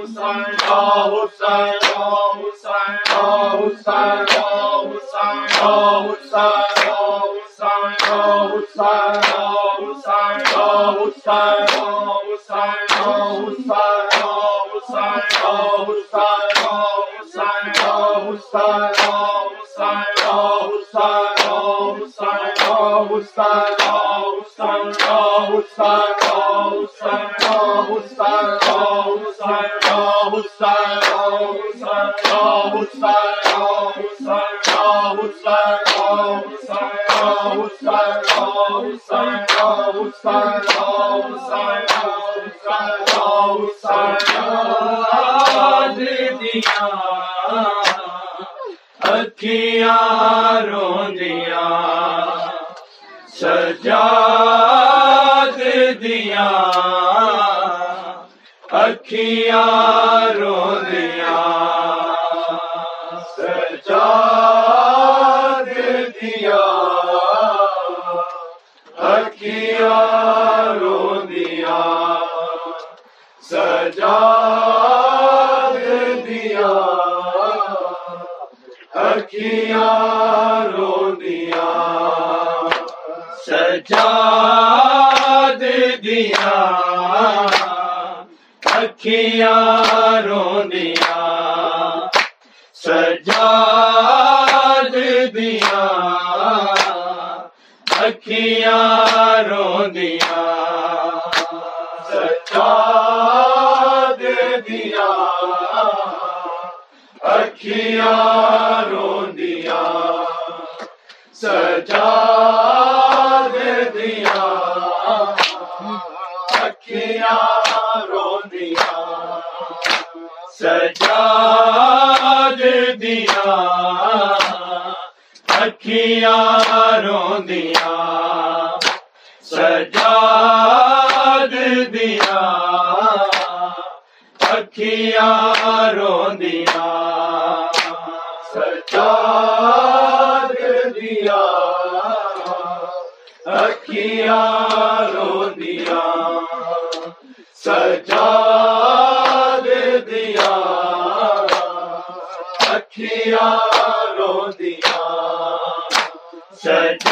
حسین اکھیاں روندیا سجاد دیا اکھیاں اکھیاں رو دیا سچا دے دیا اکھیاں رو دیا سچا دے دیا اکھیاں رو دیا سچا دے دیا ریا دل دیا ریاں سجا دل دیا رکھیا روندیاں سجدیا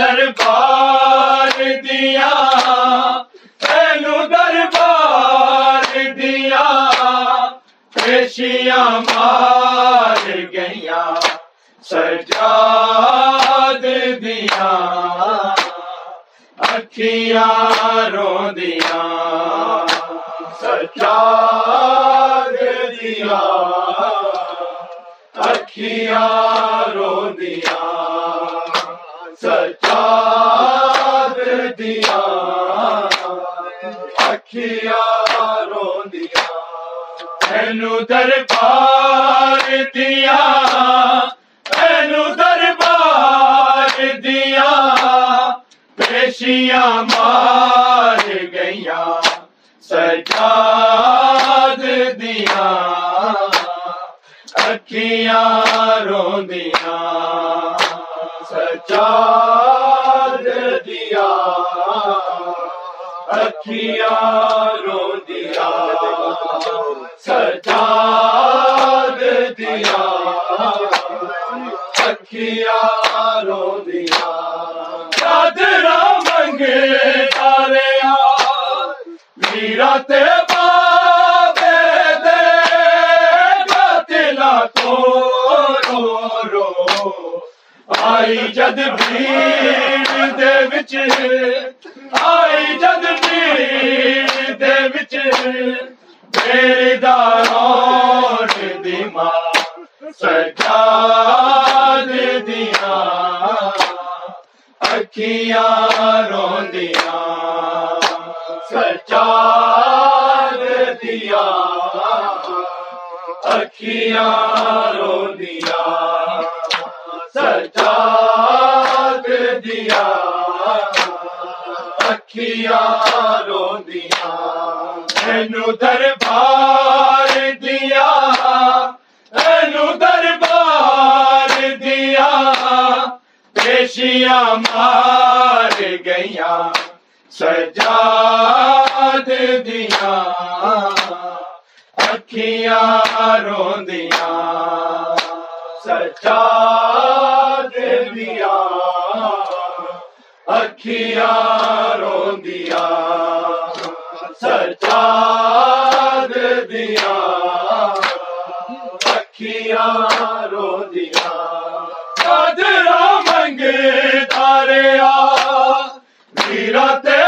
دربار دیا، تینو دربار دیا، پیشیاں مار گیا سجاد دیا، اکھیاں رو دیا سجاد دیا، اکھیاں رو دیا سجاد دیا اکھیاں رو دیا دربار دیا تینو دربار دیا۔ پیشیاں مار گیا سجاد دیا۔ اکھیاں روندیا چاد دیا اکھیاں رو دیا سجاد اکھیاں روندیاں اینو دربار دیا، اینو دربار دیا، پیشیاں مار گئیاں، سجاد دیا، اکھیاں روندیاں، سجاد اکھیاں روندیاں سجاد دیا اکھیاں روندیاں قادرا منگ داریا میرا تے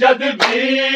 جد بھیڑ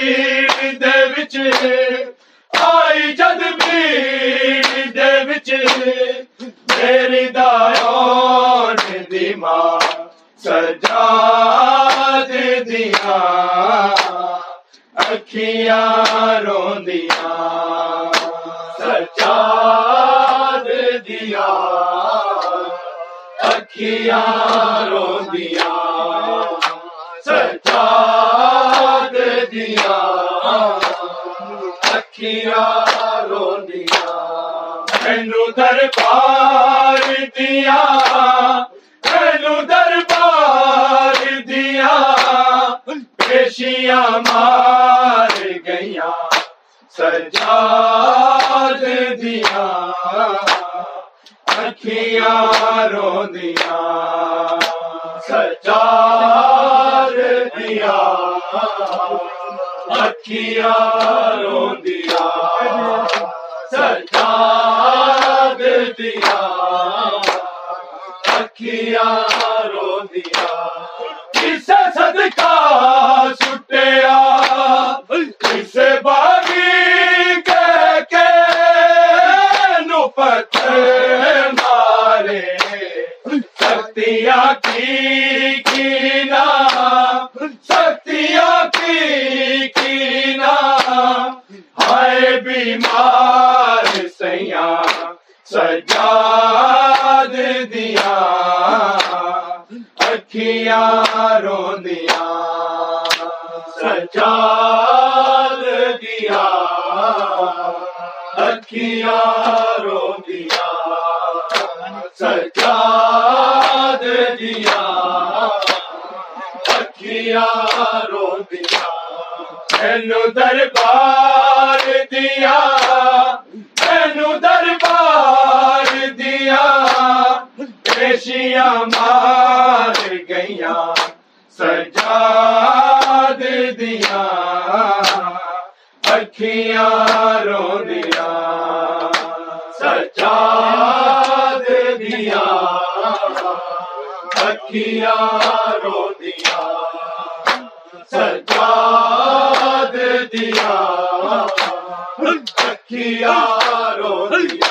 گئیاں سجاد دیا اکھیاں روندیاں سجاد دیا اکھیاں روندیاں سجاد دیا اکھیاں روندیاں کسے صدقہ سٹیا سختیاں کی کینا سختیاں کی کینا ہائے بیمار سیاں سجاد دیا اکھیاں روندیاں سجاد دیا اکھیاں روندیاں سجاد دیا اکھیاں روندیاں اینو دربار دیا، اینو دربار دیا۔ پیشیاں مار گئیاں، سجاد دیا۔ اکھیاں روندیاں سجاد دیا۔ اکھیاں روندیاں سجاد دیا اکھیاں روندیاں کسے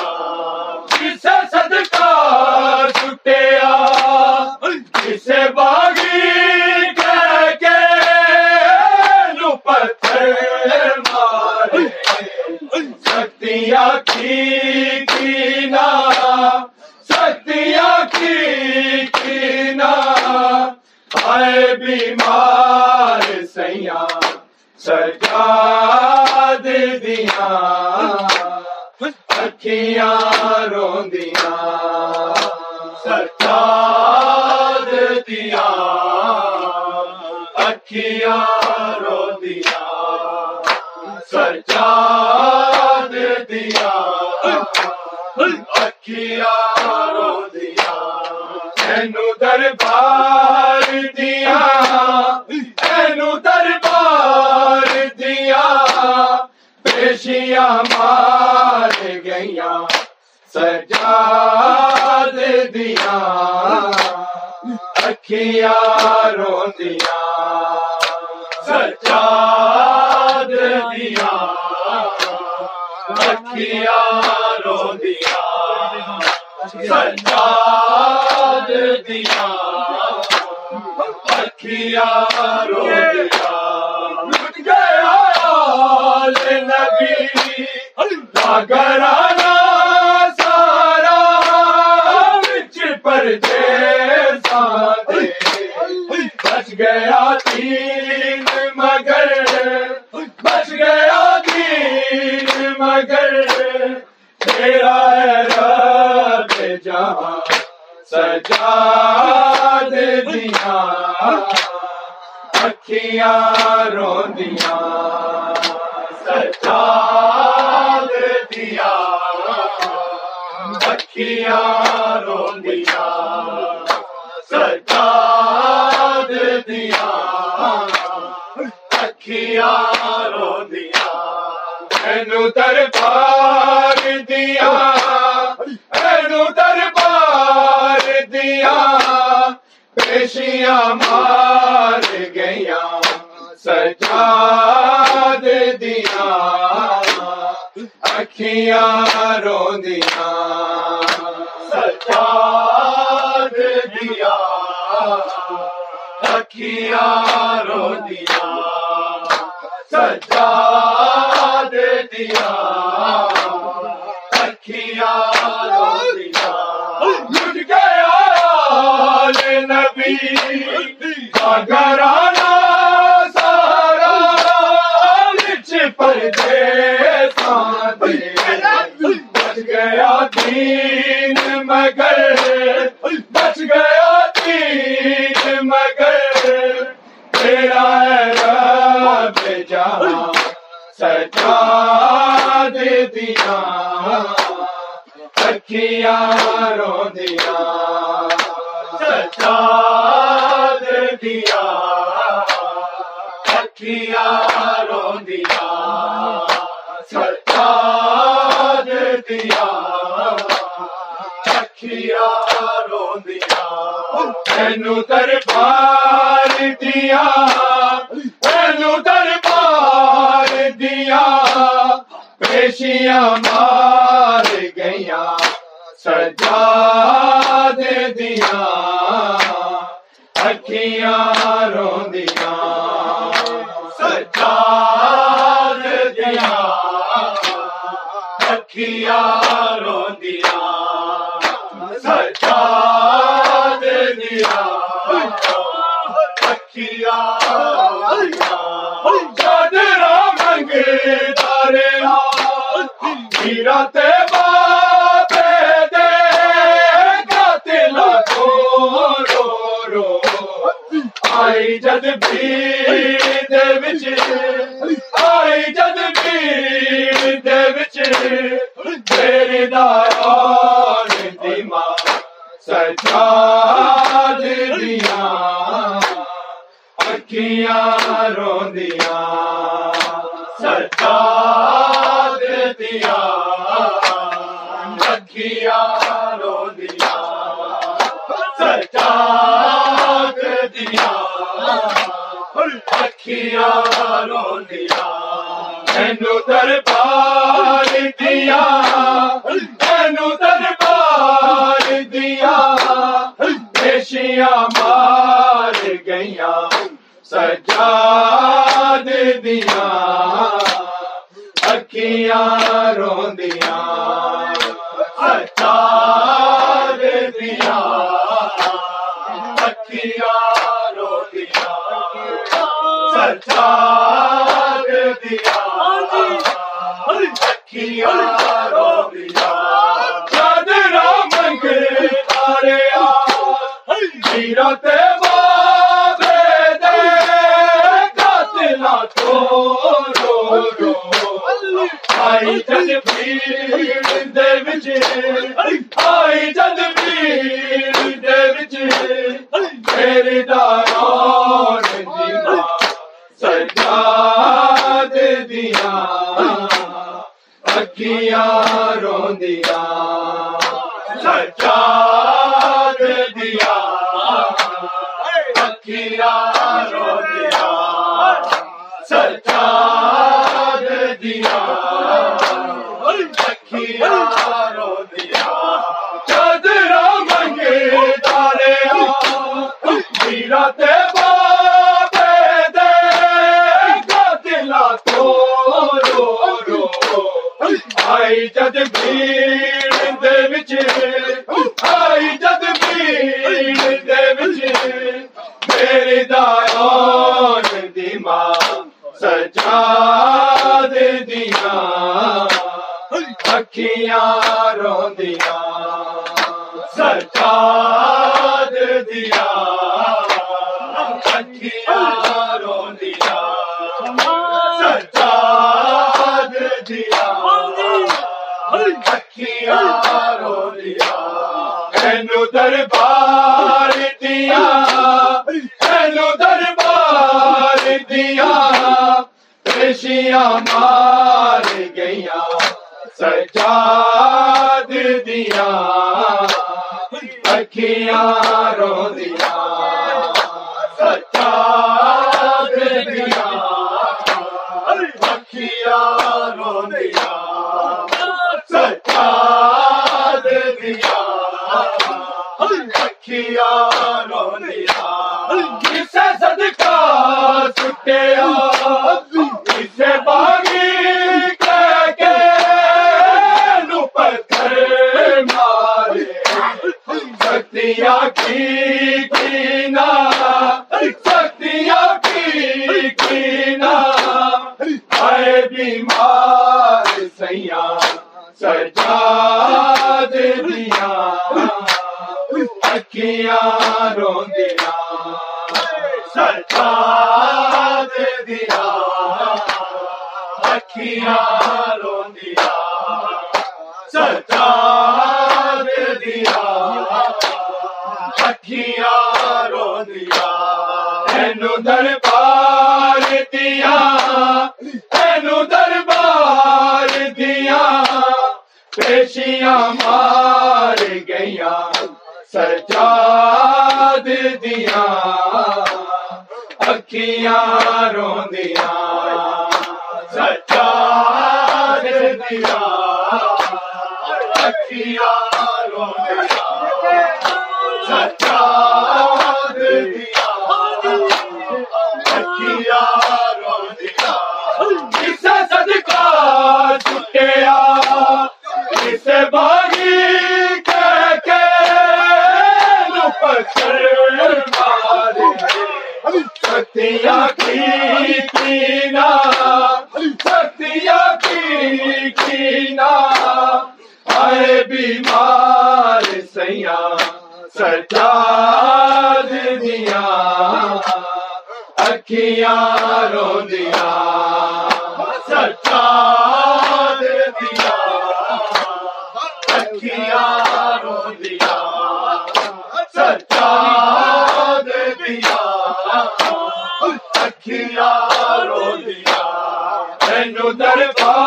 دربار دیا۔ اینو دربار دیا۔ پیشیاں مار گئیاں، سجاد دیا۔ اکھیاں روندیاں، سجاد دیا۔ اکھیاں رو دیا سجاد دیا رو گیا نبی۔ ہاں، سارا وچ پردے بچ گیا دین مگر بچ گیا دین مگر سجاد دیا، اکھیاں روندیاں۔ سجاد دیا، اکھیاں رو دیا سجاد دیا، اکھیاں رو دیا اینو دربار دیا، اینو دربار دیا پیشیاں مار گئیا سجاد دیا اکھیاں روندیاں۔ سجاد دیا اکھیاں رو دیا نبی دیا اکھیاں رو دیا اینو دربار آئی جد بھی۔ دربار دیا۔ در پا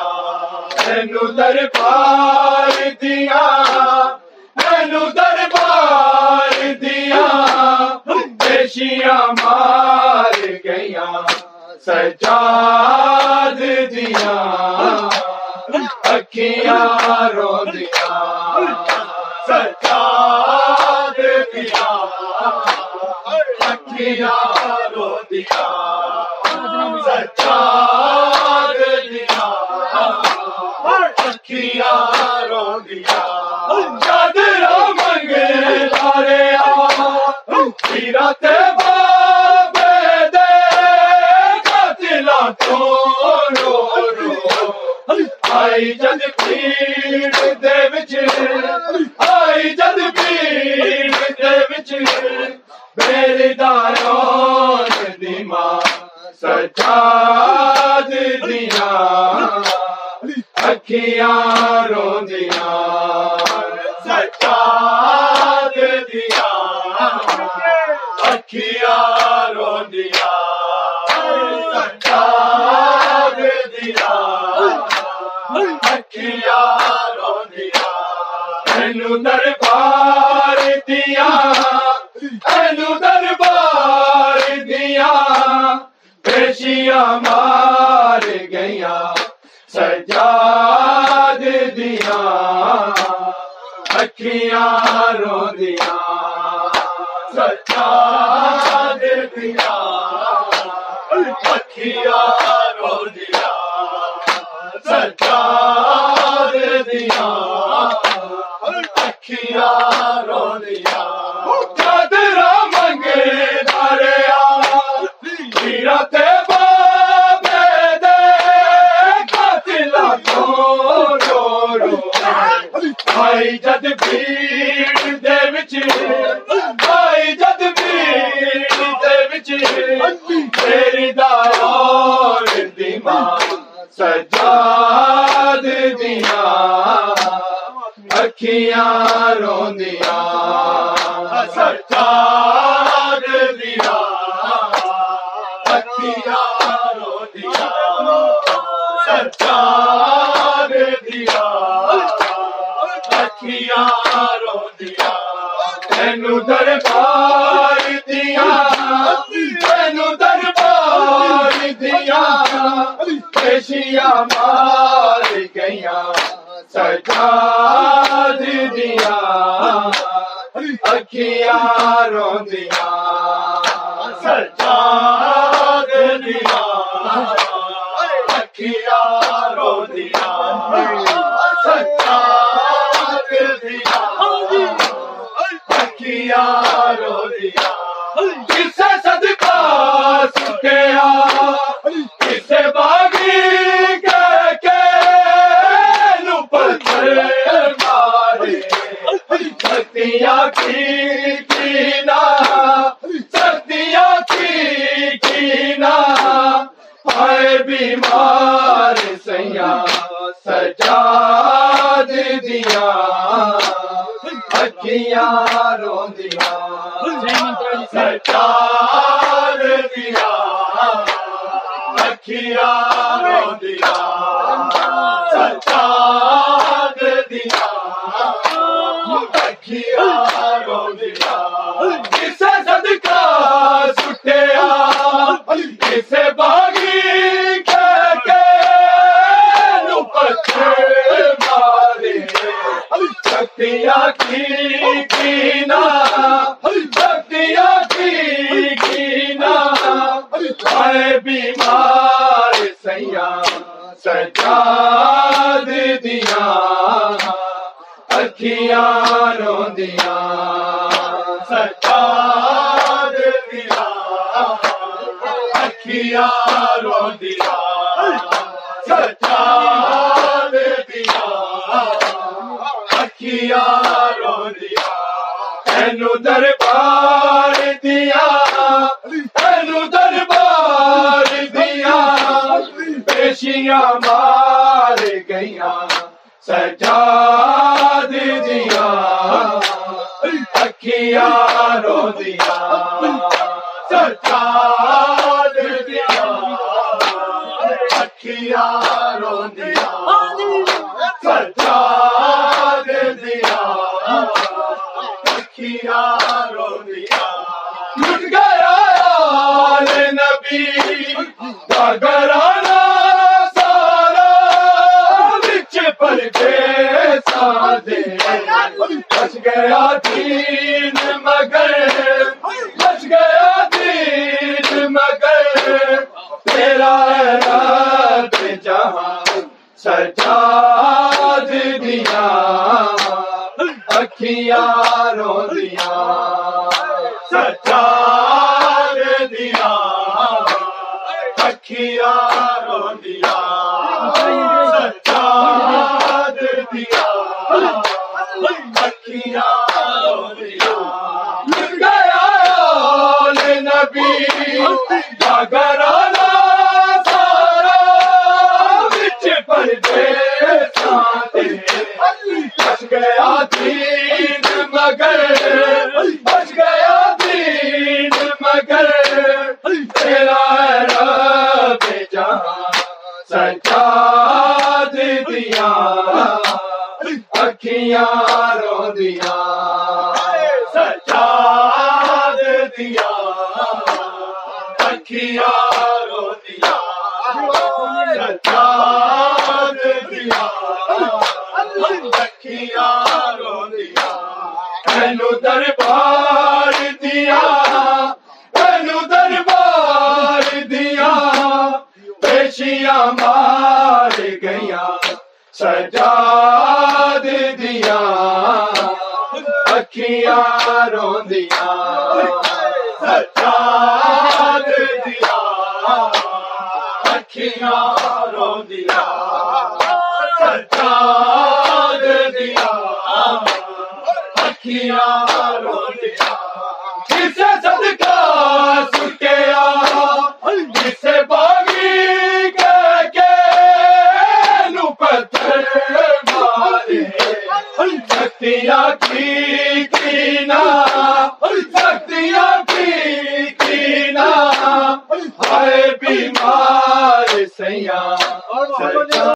تینو دربار دیا تینو دربار دیا۔ پیشیاں مار گیا سجاد دیا۔ اکھیاں رو دیا سجاد دیا۔ اکھیاں رو دیا سجاد جد پیڑ دے دربار دیا تینو دربار دیا۔ پیشیاں مار جد بھیڑ دے وچ آئی جد بھیڑ دے وچ تیری دار دی ماں سجاد اکھیاں روندیا سجاد دیا اکھیاں روندیا سجاد دیا اکھیاں روندیا تینو دربار دیا تینو دربار دیا پیشیاں مار گیا اکھیاں روندیا سجاد دیا اکھیاں روندیا سجاد دیا اکھیاں روندیا کسے صدقہ رو دیا سجاد اکھیاں